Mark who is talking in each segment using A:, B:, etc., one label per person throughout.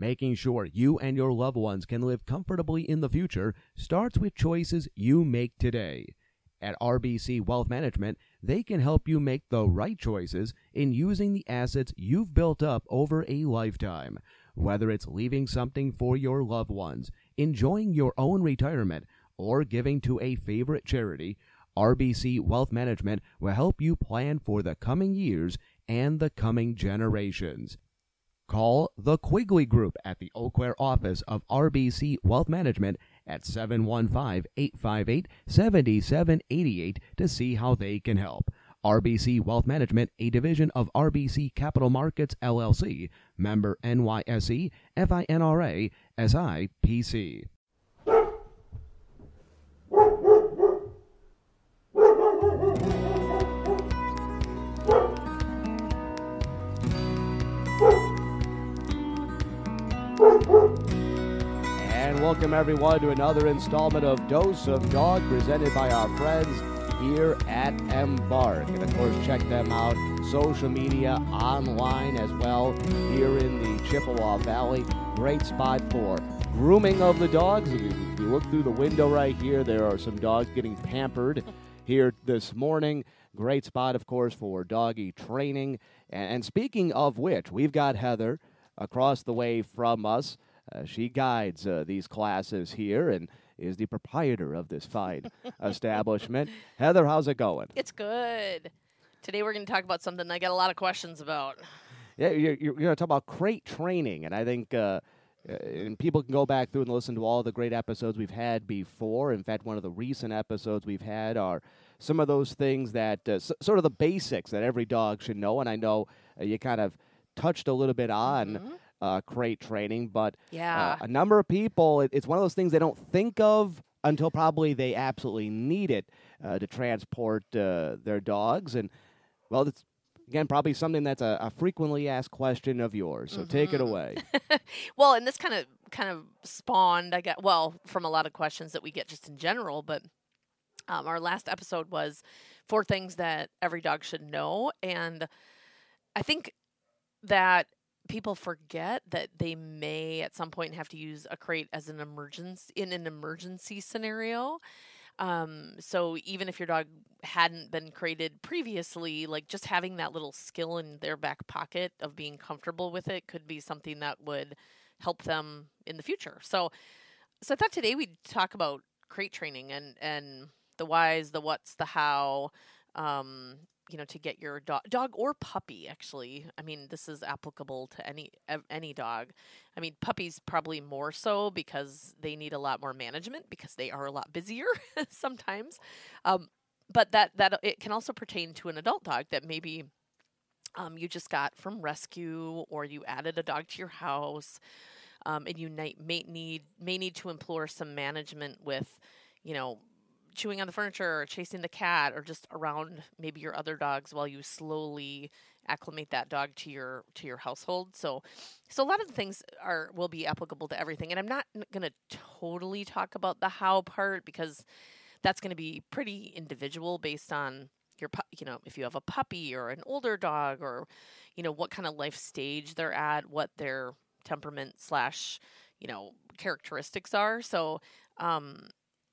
A: Making sure you and your loved ones can live comfortably in the future starts with choices you make today. At RBC Wealth Management, they can help you make the right choices in using the assets you've built up over a lifetime. Whether it's leaving something for your loved ones, enjoying your own retirement, or giving to a favorite charity, RBC Wealth Management will help you plan for the coming years and the coming generations. Call the Quigley Group at the Eau Claire office of RBC Wealth Management at 715 858 7788 to see how they can help. RBC Wealth Management, a division of RBC Capital Markets LLC, member NYSE, FINRA, SIPC. Welcome everyone to another installment of Dose of Dog presented by our friends here at Embark. And of course, check them out social media, online as well, here in the Chippewa Valley. Great spot for grooming of the dogs. If you, look through the window right here, there are some dogs getting pampered here this morning. Great spot, of course, for doggy training. And speaking of which, we've got Heather across the way from us. Uh, she guides uh, these classes here and is the proprietor of this fine establishment. Heather, how's it going?
B: It's good. Today we're going to talk about something I get a lot of questions about.
A: Yeah, you're, you're going to talk about crate training, and I think. Uh, uh, and people can go back through and listen to all the great episodes we've had before. In fact, one of the recent episodes we've had are some of those things that uh, s- sort of the basics that every dog should know. And I know uh, you kind of touched a little bit on
B: Mhm.
A: Uh, crate training, but
B: Yeah.
A: uh, a number of people, it, it's one of those things they don't think of until probably they absolutely need it uh, to transport uh, their dogs. And, well, it's, again, probably something that's a, a frequently asked question of yours. So take it
B: Mhm.
A: away.
B: well, and this kind of kind of spawned, I get well, from a lot of questions that we get just in general, but um, our last episode was four things that every dog should know, and I think that people forget that they may at some point have to use a crate as an emergency in an emergency scenario. Um, so even if your dog hadn't been crated previously, like just having that little skill in their back pocket of being comfortable with it could be something that would help them in the future. So, so I thought today we'd talk about crate training and and the whys, the whats, the how. Um, you know, to get your dog, dog or puppy. Actually, I mean, this is applicable to any any dog. I mean, puppies probably more so because they need a lot more management because they are a lot busier sometimes. Um, but that that it can also pertain to an adult dog that maybe um, you just got from rescue or you added a dog to your house, um, and you may need may need to implore some management with, you know. Chewing on the furniture, or chasing the cat, or just around maybe your other dogs while you slowly acclimate that dog to your to your household. So, so a lot of the things are will be applicable to everything, and I'm not going to totally talk about the how part because that's going to be pretty individual based on your pu- you know if you have a puppy or an older dog or you know what kind of life stage they're at, what their temperament slash you know characteristics are. So, um,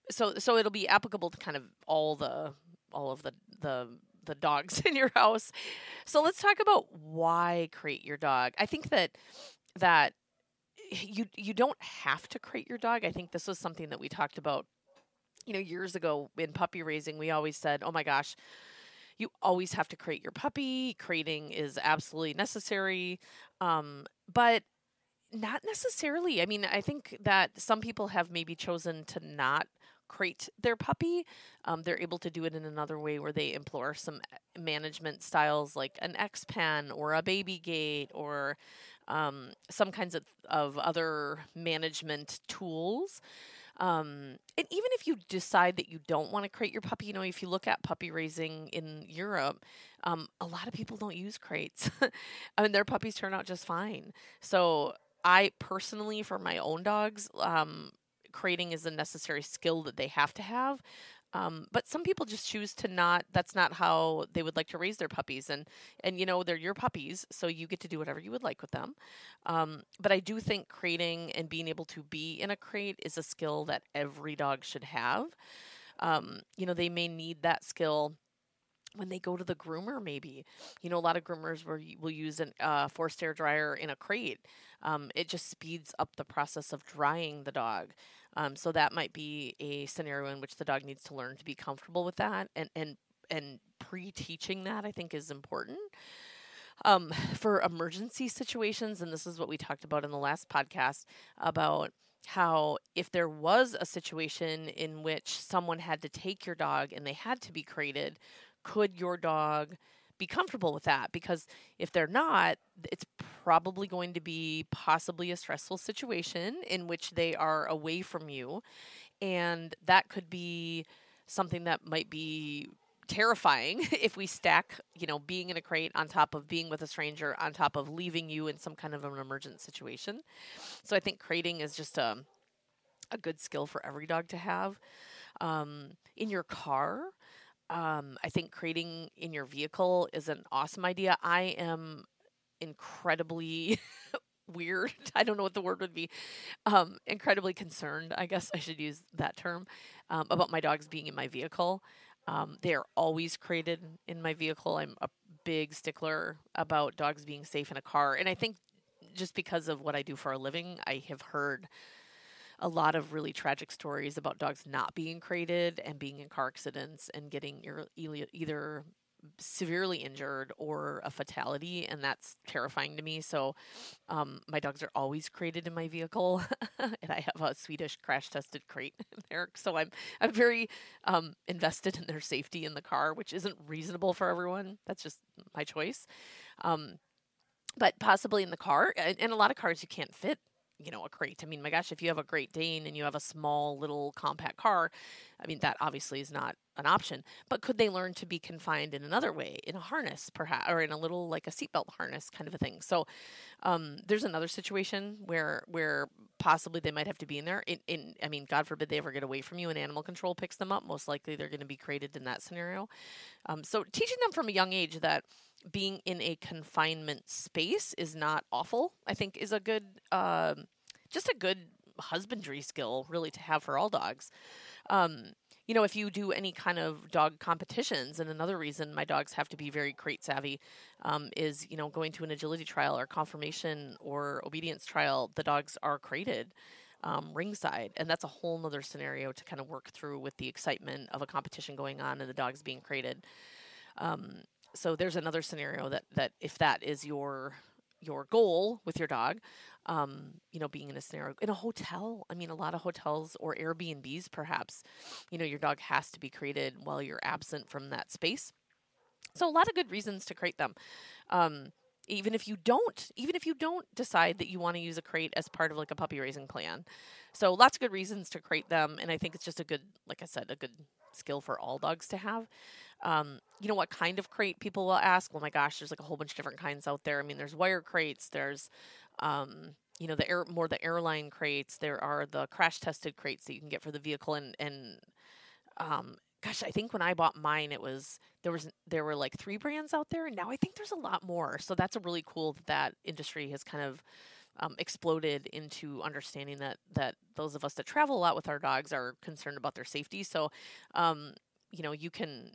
B: so so it'll be applicable to kind of all the all of the the the dogs in your house. So let's talk about why crate your dog. I think that that you you don't have to crate your dog. I think this was something that we talked about you know years ago in puppy raising. We always said, "Oh my gosh, you always have to crate your puppy. Crating is absolutely necessary." Um, but not necessarily. I mean, I think that some people have maybe chosen to not crate their puppy. Um, they're able to do it in another way where they implore some uh, management styles like an X pen or a baby gate or um, some kinds of, of other management tools. Um, and even if you decide that you don't want to crate your puppy, you know, if you look at puppy raising in Europe, um, a lot of people don't use crates. I mean, their puppies turn out just fine. So I personally, for my own dogs, um, crating is a necessary skill that they have to have. Um, but some people just choose to not. That's not how they would like to raise their puppies, and and you know they're your puppies, so you get to do whatever you would like with them. Um, but I do think crating and being able to be in a crate is a skill that every dog should have. Um, you know, they may need that skill when they go to the groomer maybe. You know a lot of groomers will, will use a uh, forced air dryer in a crate. Um, it just speeds up the process of drying the dog. Um, so that might be a scenario in which the dog needs to learn to be comfortable with that and and and pre-teaching that i think is important. Um, for emergency situations and this is what we talked about in the last podcast about how if there was a situation in which someone had to take your dog and they had to be crated could your dog be comfortable with that? Because if they're not, it's probably going to be possibly a stressful situation in which they are away from you. And that could be something that might be terrifying if we stack, you know, being in a crate on top of being with a stranger, on top of leaving you in some kind of an emergent situation. So I think crating is just a, a good skill for every dog to have. Um, in your car, um, I think crating in your vehicle is an awesome idea. I am incredibly weird. I don't know what the word would be. Um, incredibly concerned, I guess I should use that term, um, about my dogs being in my vehicle. Um, they are always crated in my vehicle. I'm a big stickler about dogs being safe in a car. And I think just because of what I do for a living, I have heard a lot of really tragic stories about dogs not being crated and being in car accidents and getting either severely injured or a fatality and that's terrifying to me. So um, my dogs are always crated in my vehicle and i have a swedish crash tested crate there. So i'm i'm very um, invested in their safety in the car which isn't reasonable for everyone. That's just my choice. Um, but possibly in the car and, and a lot of cars you can't fit you know, a crate. I mean, my gosh, if you have a Great Dane and you have a small little compact car, I mean, that obviously is not an option. But could they learn to be confined in another way, in a harness, perhaps, or in a little like a seatbelt harness kind of a thing? So, um, there's another situation where where possibly they might have to be in there. In, in I mean, God forbid they ever get away from you and animal control picks them up. Most likely they're going to be crated in that scenario. Um, so, teaching them from a young age that being in a confinement space is not awful. I think is a good, uh, just a good husbandry skill really to have for all dogs. Um, you know, if you do any kind of dog competitions, and another reason my dogs have to be very crate savvy um, is, you know, going to an agility trial or conformation or obedience trial, the dogs are crated um, ringside. And that's a whole nother scenario to kind of work through with the excitement of a competition going on and the dogs being crated. Um, so there's another scenario that that if that is your your goal with your dog um, you know being in a scenario in a hotel i mean a lot of hotels or airbnbs perhaps you know your dog has to be created while you're absent from that space. So a lot of good reasons to crate them. Um, even if you don't even if you don't decide that you want to use a crate as part of like a puppy raising plan so lots of good reasons to crate them and i think it's just a good like i said a good skill for all dogs to have um, you know what kind of crate people will ask? Well, my gosh, there's like a whole bunch of different kinds out there. I mean, there's wire crates. There's um, you know the air more the airline crates. There are the crash tested crates that you can get for the vehicle and and um, gosh, I think when I bought mine, it was there was there were like three brands out there, and now I think there's a lot more. So that's a really cool that that industry has kind of um, exploded into understanding that that those of us that travel a lot with our dogs are concerned about their safety. So, um, you know, you can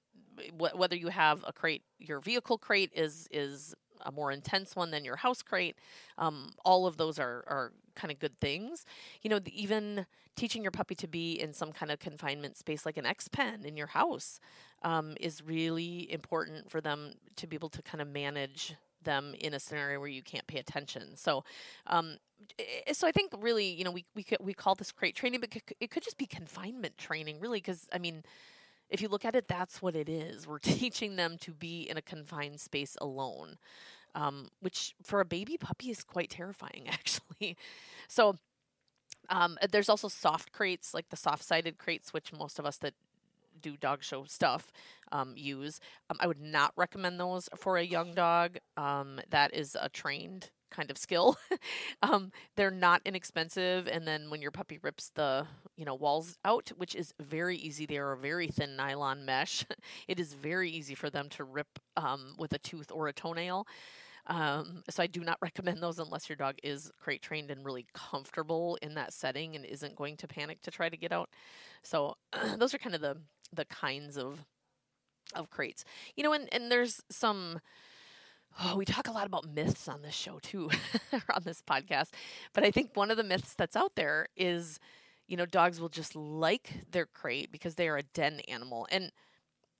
B: whether you have a crate, your vehicle crate is is a more intense one than your house crate. Um, all of those are are kind of good things. You know, even teaching your puppy to be in some kind of confinement space like an X pen in your house um, is really important for them to be able to kind of manage them in a scenario where you can't pay attention. So, um, so I think really, you know, we we could, we call this crate training, but it could just be confinement training, really, because I mean if you look at it, that's what it is. We're teaching them to be in a confined space alone, um, which for a baby puppy is quite terrifying, actually. So, um, there's also soft crates, like the soft sided crates, which most of us that do dog show stuff um, use. Um, I would not recommend those for a young dog. Um, that is a trained kind of skill. um, they're not inexpensive, and then when your puppy rips the you know walls out, which is very easy, they are a very thin nylon mesh. it is very easy for them to rip um, with a tooth or a toenail. Um, so I do not recommend those unless your dog is crate trained and really comfortable in that setting and isn't going to panic to try to get out. So those are kind of the the kinds of of crates. You know, and and there's some Oh, we talk a lot about myths on this show too, on this podcast. But I think one of the myths that's out there is, you know, dogs will just like their crate because they are a den animal. And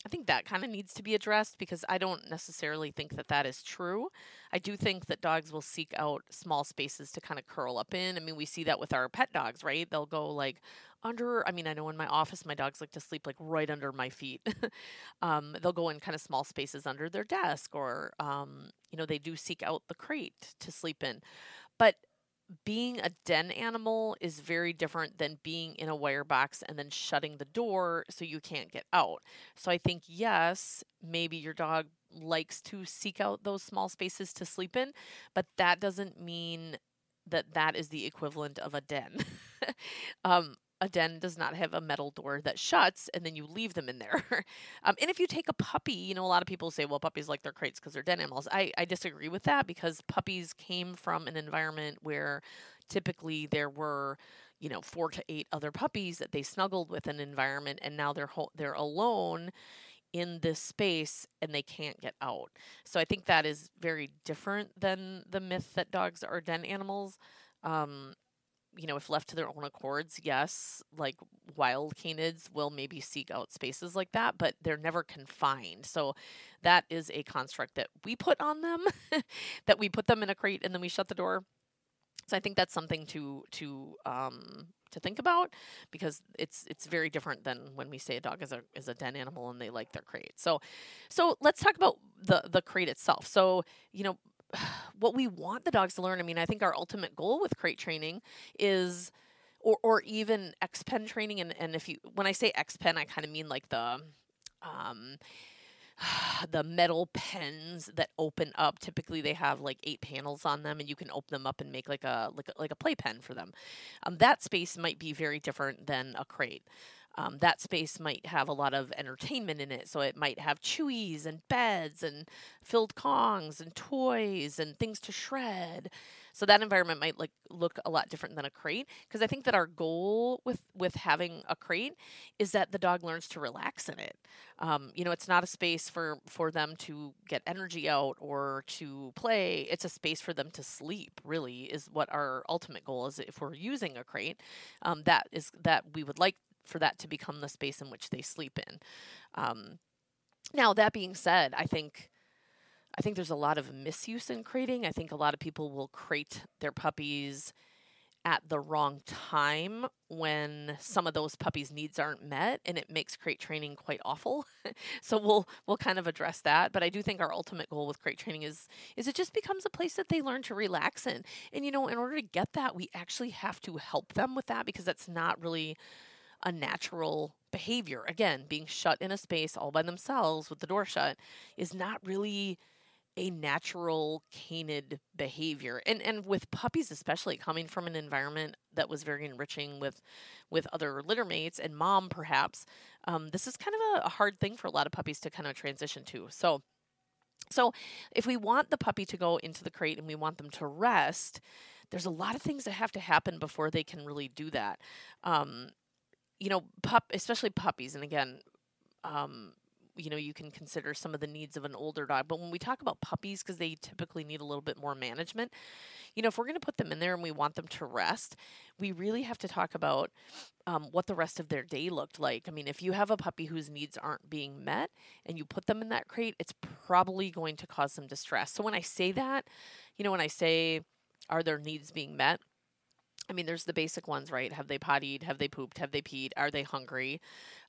B: I think that kind of needs to be addressed because I don't necessarily think that that is true. I do think that dogs will seek out small spaces to kind of curl up in. I mean, we see that with our pet dogs, right? They'll go like under, I mean, I know in my office, my dogs like to sleep like right under my feet. um, they'll go in kind of small spaces under their desk or, um, you know, they do seek out the crate to sleep in. But being a den animal is very different than being in a wire box and then shutting the door so you can't get out. So I think, yes, maybe your dog likes to seek out those small spaces to sleep in, but that doesn't mean that that is the equivalent of a den. um, a den does not have a metal door that shuts and then you leave them in there. um, and if you take a puppy, you know, a lot of people say, well, puppies like their crates because they're den animals. I, I disagree with that because puppies came from an environment where typically there were, you know, four to eight other puppies that they snuggled with an environment and now they're, ho- they're alone in this space and they can't get out. So I think that is very different than the myth that dogs are den animals. Um, you know, if left to their own accords, yes, like wild canids will maybe seek out spaces like that, but they're never confined. So that is a construct that we put on them, that we put them in a crate and then we shut the door. So I think that's something to to um, to think about because it's it's very different than when we say a dog is a is a den animal and they like their crate. So so let's talk about the the crate itself. So you know what we want the dogs to learn. I mean, I think our ultimate goal with crate training is or or even X pen training and, and if you when I say X pen I kind of mean like the um the metal pens that open up typically they have like eight panels on them and you can open them up and make like a like a, like a play pen for them um, that space might be very different than a crate um, that space might have a lot of entertainment in it. So it might have chewies and beds and filled Kongs and toys and things to shred. So that environment might like look a lot different than a crate. Because I think that our goal with with having a crate is that the dog learns to relax in it. Um, you know, it's not a space for for them to get energy out or to play. It's a space for them to sleep. Really, is what our ultimate goal is. If we're using a crate, um, that is that we would like for that to become the space in which they sleep in. Um, now, that being said, I think I think there's a lot of misuse in crating. I think a lot of people will crate their puppies at the wrong time when some of those puppies' needs aren't met and it makes crate training quite awful. so we'll we'll kind of address that. But I do think our ultimate goal with crate training is is it just becomes a place that they learn to relax in. And you know, in order to get that, we actually have to help them with that because that's not really a natural behavior. Again, being shut in a space all by themselves with the door shut is not really a natural canid behavior. And and with puppies especially coming from an environment that was very enriching with with other litter mates and mom perhaps um, this is kind of a, a hard thing for a lot of puppies to kind of transition to. So so if we want the puppy to go into the crate and we want them to rest there's a lot of things that have to happen before they can really do that. Um, you know, pup, especially puppies, and again, um, you know, you can consider some of the needs of an older dog. But when we talk about puppies, because they typically need a little bit more management, you know, if we're going to put them in there and we want them to rest, we really have to talk about um, what the rest of their day looked like. I mean, if you have a puppy whose needs aren't being met and you put them in that crate, it's probably going to cause some distress. So when I say that, you know, when I say, are their needs being met? I mean, there's the basic ones, right? Have they pottied? Have they pooped? Have they peed? Are they hungry?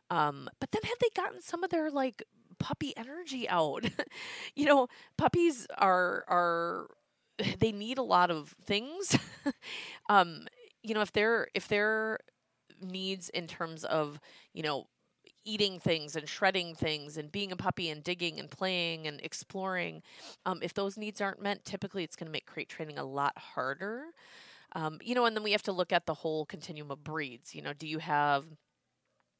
B: Um, but then have they gotten some of their like puppy energy out? you know, puppies are are they need a lot of things. um, you know, if they're if their needs in terms of you know eating things and shredding things and being a puppy and digging and playing and exploring, um, if those needs aren't met, typically it's going to make crate training a lot harder. Um, you know, and then we have to look at the whole continuum of breeds. You know, do you have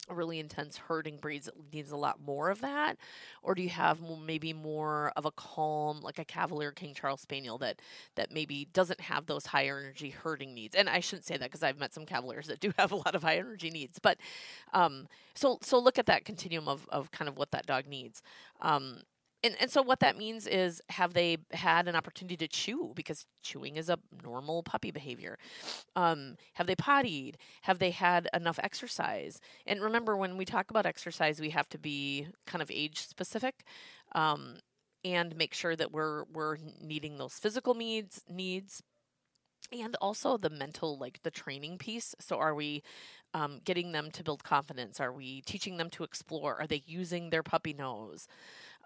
B: really intense herding breeds that needs a lot more of that or do you have maybe more of a calm like a cavalier king charles spaniel that that maybe doesn't have those high energy herding needs and i shouldn't say that because i've met some cavaliers that do have a lot of high energy needs but um so so look at that continuum of of kind of what that dog needs um and, and so what that means is have they had an opportunity to chew? Because chewing is a normal puppy behavior. Um, have they pottied? Have they had enough exercise? And remember when we talk about exercise we have to be kind of age specific um, and make sure that we're we're needing those physical needs needs and also the mental like the training piece. So are we um, getting them to build confidence? Are we teaching them to explore? Are they using their puppy nose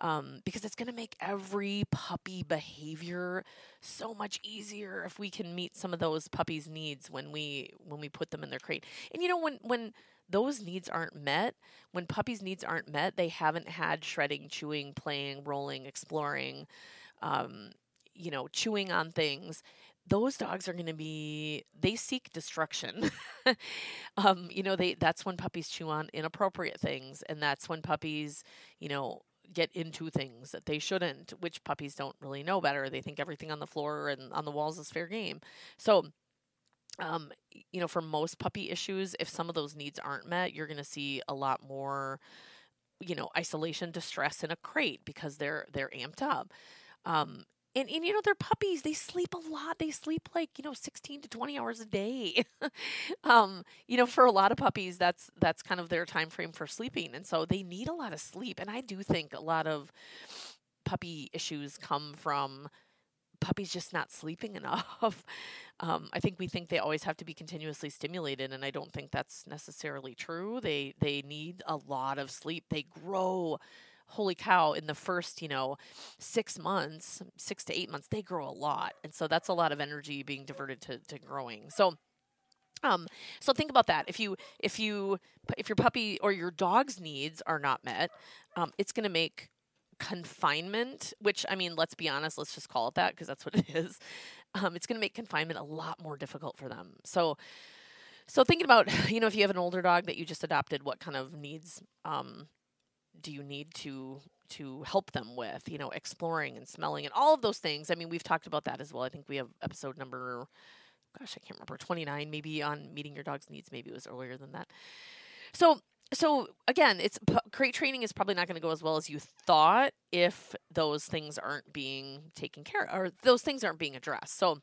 B: um, because it's going to make every puppy behavior so much easier if we can meet some of those puppies' needs when we when we put them in their crate. And you know when when those needs aren't met, when puppies' needs aren't met, they haven't had shredding, chewing, playing, rolling, exploring, um, you know, chewing on things those dogs are going to be they seek destruction um you know they that's when puppies chew on inappropriate things and that's when puppies you know get into things that they shouldn't, which puppies don't really know better. They think everything on the floor and on the walls is fair game. So, um, you know, for most puppy issues, if some of those needs aren't met, you're going to see a lot more, you know, isolation, distress in a crate because they're they're amped up. Um, and, and you know they're puppies they sleep a lot they sleep like you know 16 to 20 hours a day. Um you know for a lot of puppies that's that's kind of their time frame for sleeping and so they need a lot of sleep and i do think a lot of puppy issues come from puppies just not sleeping enough. Um, i think we think they always have to be continuously stimulated and i don't think that's necessarily true. They they need a lot of sleep. They grow holy cow, in the first, you know, six months, six to eight months, they grow a lot. And so that's a lot of energy being diverted to, to growing. So, um, so think about that. If you if you if your puppy or your dog's needs are not met, um, it's going to make confinement. Which I mean, let's be honest. Let's just call it that because that's what it is. Um, it's going to make confinement a lot more difficult for them. So, so thinking about you know if you have an older dog that you just adopted, what kind of needs um, do you need to to help them with you know exploring and smelling and all of those things? I mean we've talked about that as well. I think we have episode number gosh i can't remember 29 maybe on meeting your dog's needs. Maybe it was earlier than that. So so again it's crate training is probably not going to go as well as you thought if those things aren't being taken care of or those things aren't being addressed. So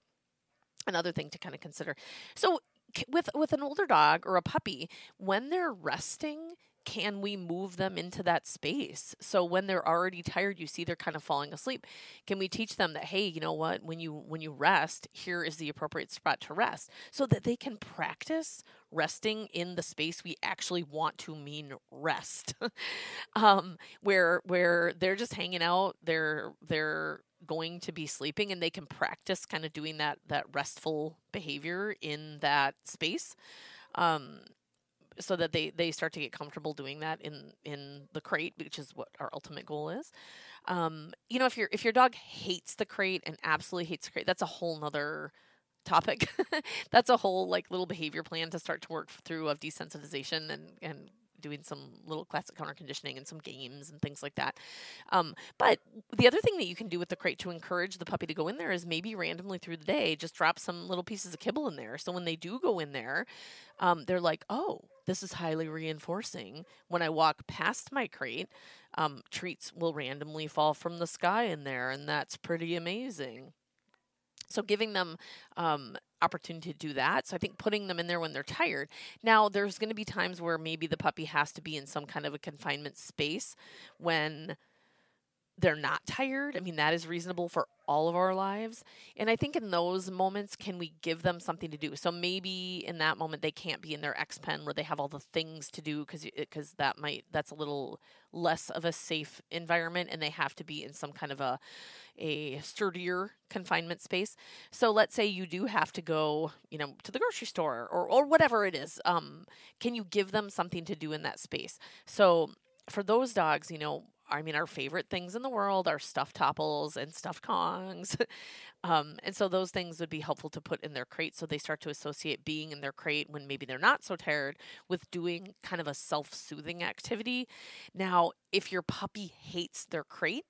B: another thing to kind of consider. So with with an older dog or a puppy when they're resting can we move them into that space? So when they're already tired you see they're kind of falling asleep. Can we teach them that hey you know what? When you when you rest here is the appropriate spot to rest so that they can practice resting in the space we actually want to mean rest. Um where where they're just hanging out they're they're going to be sleeping and they can practice kind of doing that that restful behavior in that space. Um so that they they start to get comfortable doing that in in the crate which is what our ultimate goal is um, you know if your if your dog hates the crate and absolutely hates the crate that's a whole nother topic that's a whole like little behavior plan to start to work through of desensitization and and doing some little classic counter conditioning and some games and things like that. Um, but the other thing that you can do with the crate to encourage the puppy to go in there is maybe randomly through the day, just drop some little pieces of kibble in there. So when they do go in there, um, they're like, oh, this is highly reinforcing. When I walk past my crate, um, treats will randomly fall from the sky in there, and that's pretty amazing. So giving them um, opportunity to do that. So I think putting them in there when they're tired. Now there's going to be times where maybe the puppy has to be in some kind of a confinement space when they're not tired. I mean, that is reasonable for all of our lives. And I think in those moments, can we give them something to do? So maybe in that moment, they can't be in their X pen where they have all the things to do because because that might that's a little less of a safe environment, and they have to be in some kind of a a sturdier confinement space. So let's say you do have to go, you know, to the grocery store or or whatever it is. Um, can you give them something to do in that space? So for those dogs, you know, I mean, our favorite things in the world are stuffed Toppls and stuffed kongs. um, and so those things would be helpful to put in their crate so they start to associate being in their crate when maybe they're not so tired with doing kind of a self soothing activity. Now, if your puppy hates their crate,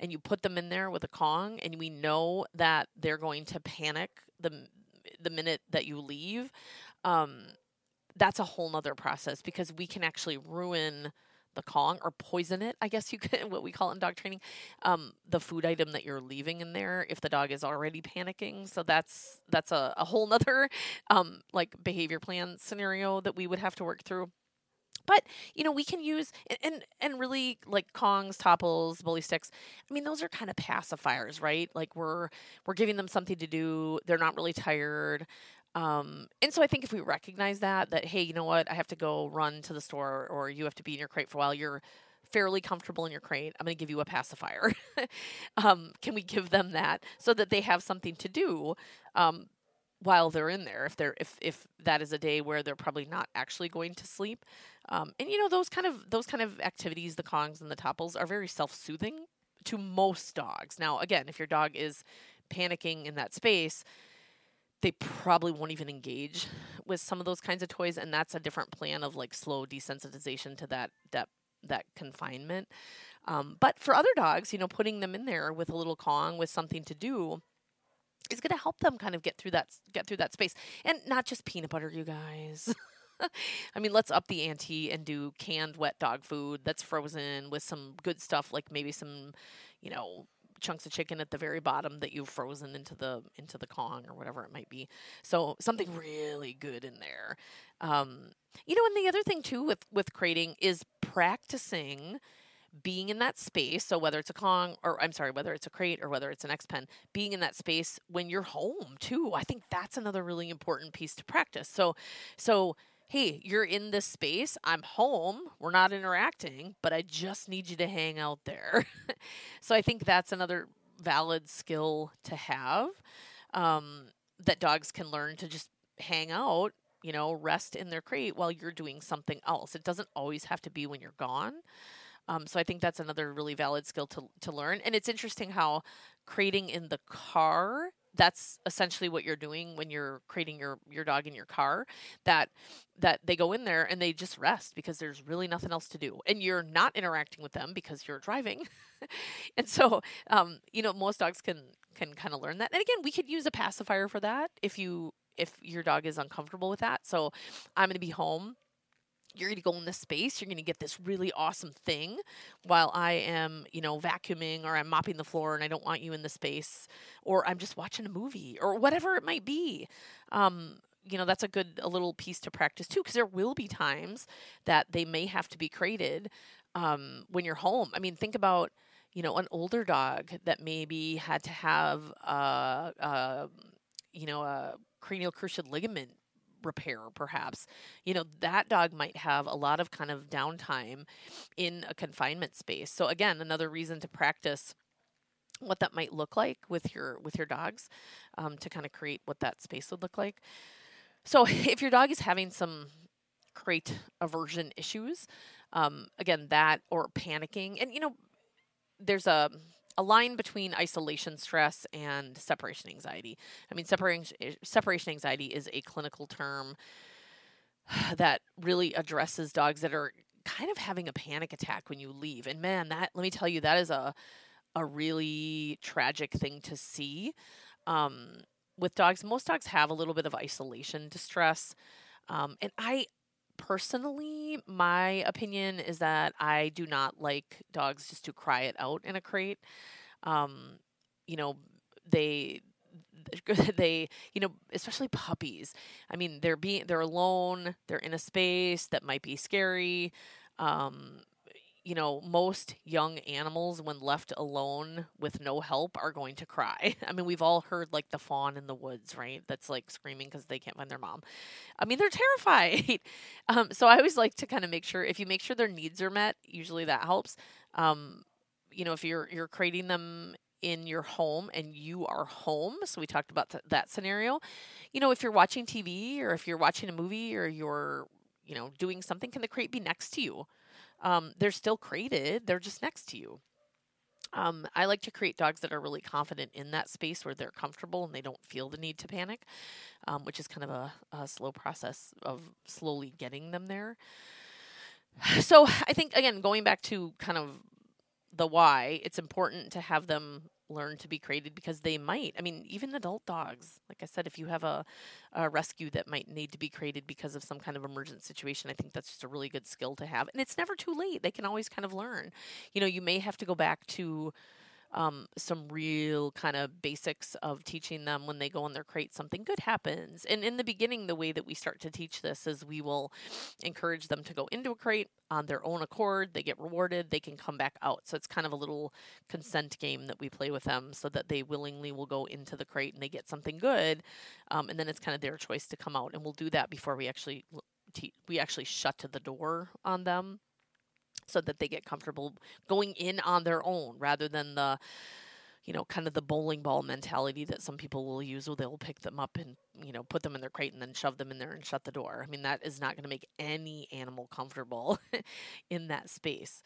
B: and you put them in there with a Kong, and we know that they're going to panic the the minute that you leave, um, that's a whole nother process because we can actually ruin the Kong or poison it, I guess you could, what we call in dog training, um, the food item that you're leaving in there if the dog is already panicking. So that's that's a, a whole nother um, like behavior plan scenario that we would have to work through. But you know we can use and and really like Kongs, Toppls, bully sticks. I mean those are kind of pacifiers, right? Like we're we're giving them something to do. They're not really tired. Um, and so I think if we recognize that, that, hey, you know what, I have to go run to the store or you have to be in your crate for a while, you're fairly comfortable in your crate, I'm going to give you a pacifier. um, can we give them that so that they have something to do? Um, while they're in there if they're if if that is a day where they're probably not actually going to sleep um, and you know those kind of those kind of activities the kongs and the Toppls are very self-soothing to most dogs now again if your dog is panicking in that space they probably won't even engage with some of those kinds of toys and that's a different plan of like slow desensitization to that that that confinement. Um, but for other dogs you know putting them in there with a little kong with something to do is going to help them kind of get through that get through that space. And not just peanut butter you guys. I mean, let's up the ante and do canned wet dog food that's frozen with some good stuff like maybe some, you know, chunks of chicken at the very bottom that you've frozen into the into the Kong or whatever it might be. So something really good in there. Um, you know, and the other thing too with with crating is practicing being in that space. So whether it's a Kong or I'm sorry, whether it's a crate or whether it's an X Pen, being in that space when you're home too. I think that's another really important piece to practice. So so hey, you're in this space. I'm home. We're not interacting, but I just need you to hang out there. so I think that's another valid skill to have um, that dogs can learn to just hang out, you know, rest in their crate while you're doing something else. It doesn't always have to be when you're gone. Um, so I think that's another really valid skill to, to learn. And it's interesting how crating in the car that's essentially what you're doing when you're crating your your dog in your car that that they go in there and they just rest because there's really nothing else to do and you're not interacting with them because you're driving. And so um, you know most dogs can can kind of learn that and again we could use a pacifier for that if you if your dog is uncomfortable with that. So i'm going to be home you're going to go in this space you're going to get this really awesome thing while i am you know vacuuming or i'm mopping the floor and i don't want you in the space or i'm just watching a movie or whatever it might be. Um, you know that's a good a little piece to practice too because there will be times that they may have to be created um, when you're home. I mean think about you know an older dog that maybe had to have uh, uh, you know a cranial cruciate ligament repair perhaps. You know that dog might have a lot of kind of downtime in a confinement space. So again another reason to practice what that might look like with your with your dogs um, to kind of create what that space would look like. So if your dog is having some crate aversion issues um, again that or panicking and you know there's a a line between isolation stress and separation anxiety. I mean, separation eh, separation anxiety is a clinical term that really addresses dogs that are kind of having a panic attack when you leave. And man, that let me tell you, that is a a really tragic thing to see. Um, with dogs, most dogs have a little bit of isolation distress, um, and I personally, my opinion is that I do not like dogs just to cry it out in a crate. Um, you know, they they you know especially puppies i mean they're being they're alone they're in a space that might be scary um you know, most young animals, when left alone with no help, are going to cry. I mean, we've all heard like the fawn in the woods, right? That's like screaming because they can't find their mom. I mean, they're terrified. um, so I always like to kind of make sure if you make sure their needs are met, usually that helps. Um, you know, if you're you're creating them in your home and you are home, so we talked about th- that scenario. You know, if you're watching TV or if you're watching a movie or you're you know doing something, can the crate be next to you? Um, they're still crated, they're just next to you. Um, I like to create dogs that are really confident in that space where they're comfortable and they don't feel the need to panic, um, which is kind of a, a slow process of slowly getting them there. So I think, again, going back to kind of the why, it's important to have them learn to be crated because they might. I mean, even adult dogs, like I said, if you have a, a rescue that might need to be crated because of some kind of emergent situation, I think that's just a really good skill to have. And it's never too late. They can always kind of learn. You know, you may have to go back to um, some real kind of basics of teaching them when they go in their crate something good happens. And in the beginning the way that we start to teach this is we will encourage them to go into a crate on their own accord. They get rewarded. They can come back out. So it's kind of a little consent game that we play with them so that they willingly will go into the crate and they get something good um, and then it's kind of their choice to come out. And we'll do that before we actually we actually shut to the door on them so that they get comfortable going in on their own rather than the you know kind of the bowling ball mentality that some people will use where they'll pick them up and you know put them in their crate and then shove them in there and shut the door. I mean that is not going to make any animal comfortable in that space.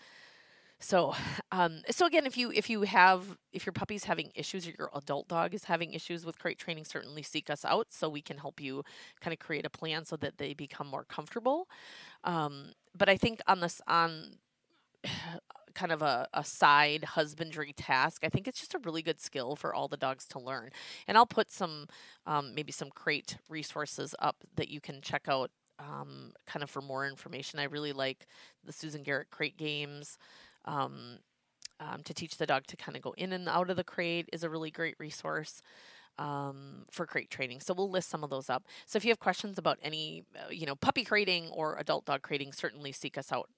B: So um, so again if you if you have if your puppy's having issues or your adult dog is having issues with crate training certainly seek us out so we can help you kind of create a plan so that they become more comfortable. Um, but i think on this on kind of a, a side husbandry task. I think it's just a really good skill for all the dogs to learn. And I'll put some, um, maybe some crate resources up that you can check out um, kind of for more information. I really like the Susan Garrett crate games. Um, um, to teach the dog to kind of go in and out of the crate is a really great resource um, for crate training. So we'll list some of those up. So if you have questions about any, uh, you know, puppy crating or adult dog crating, certainly seek us out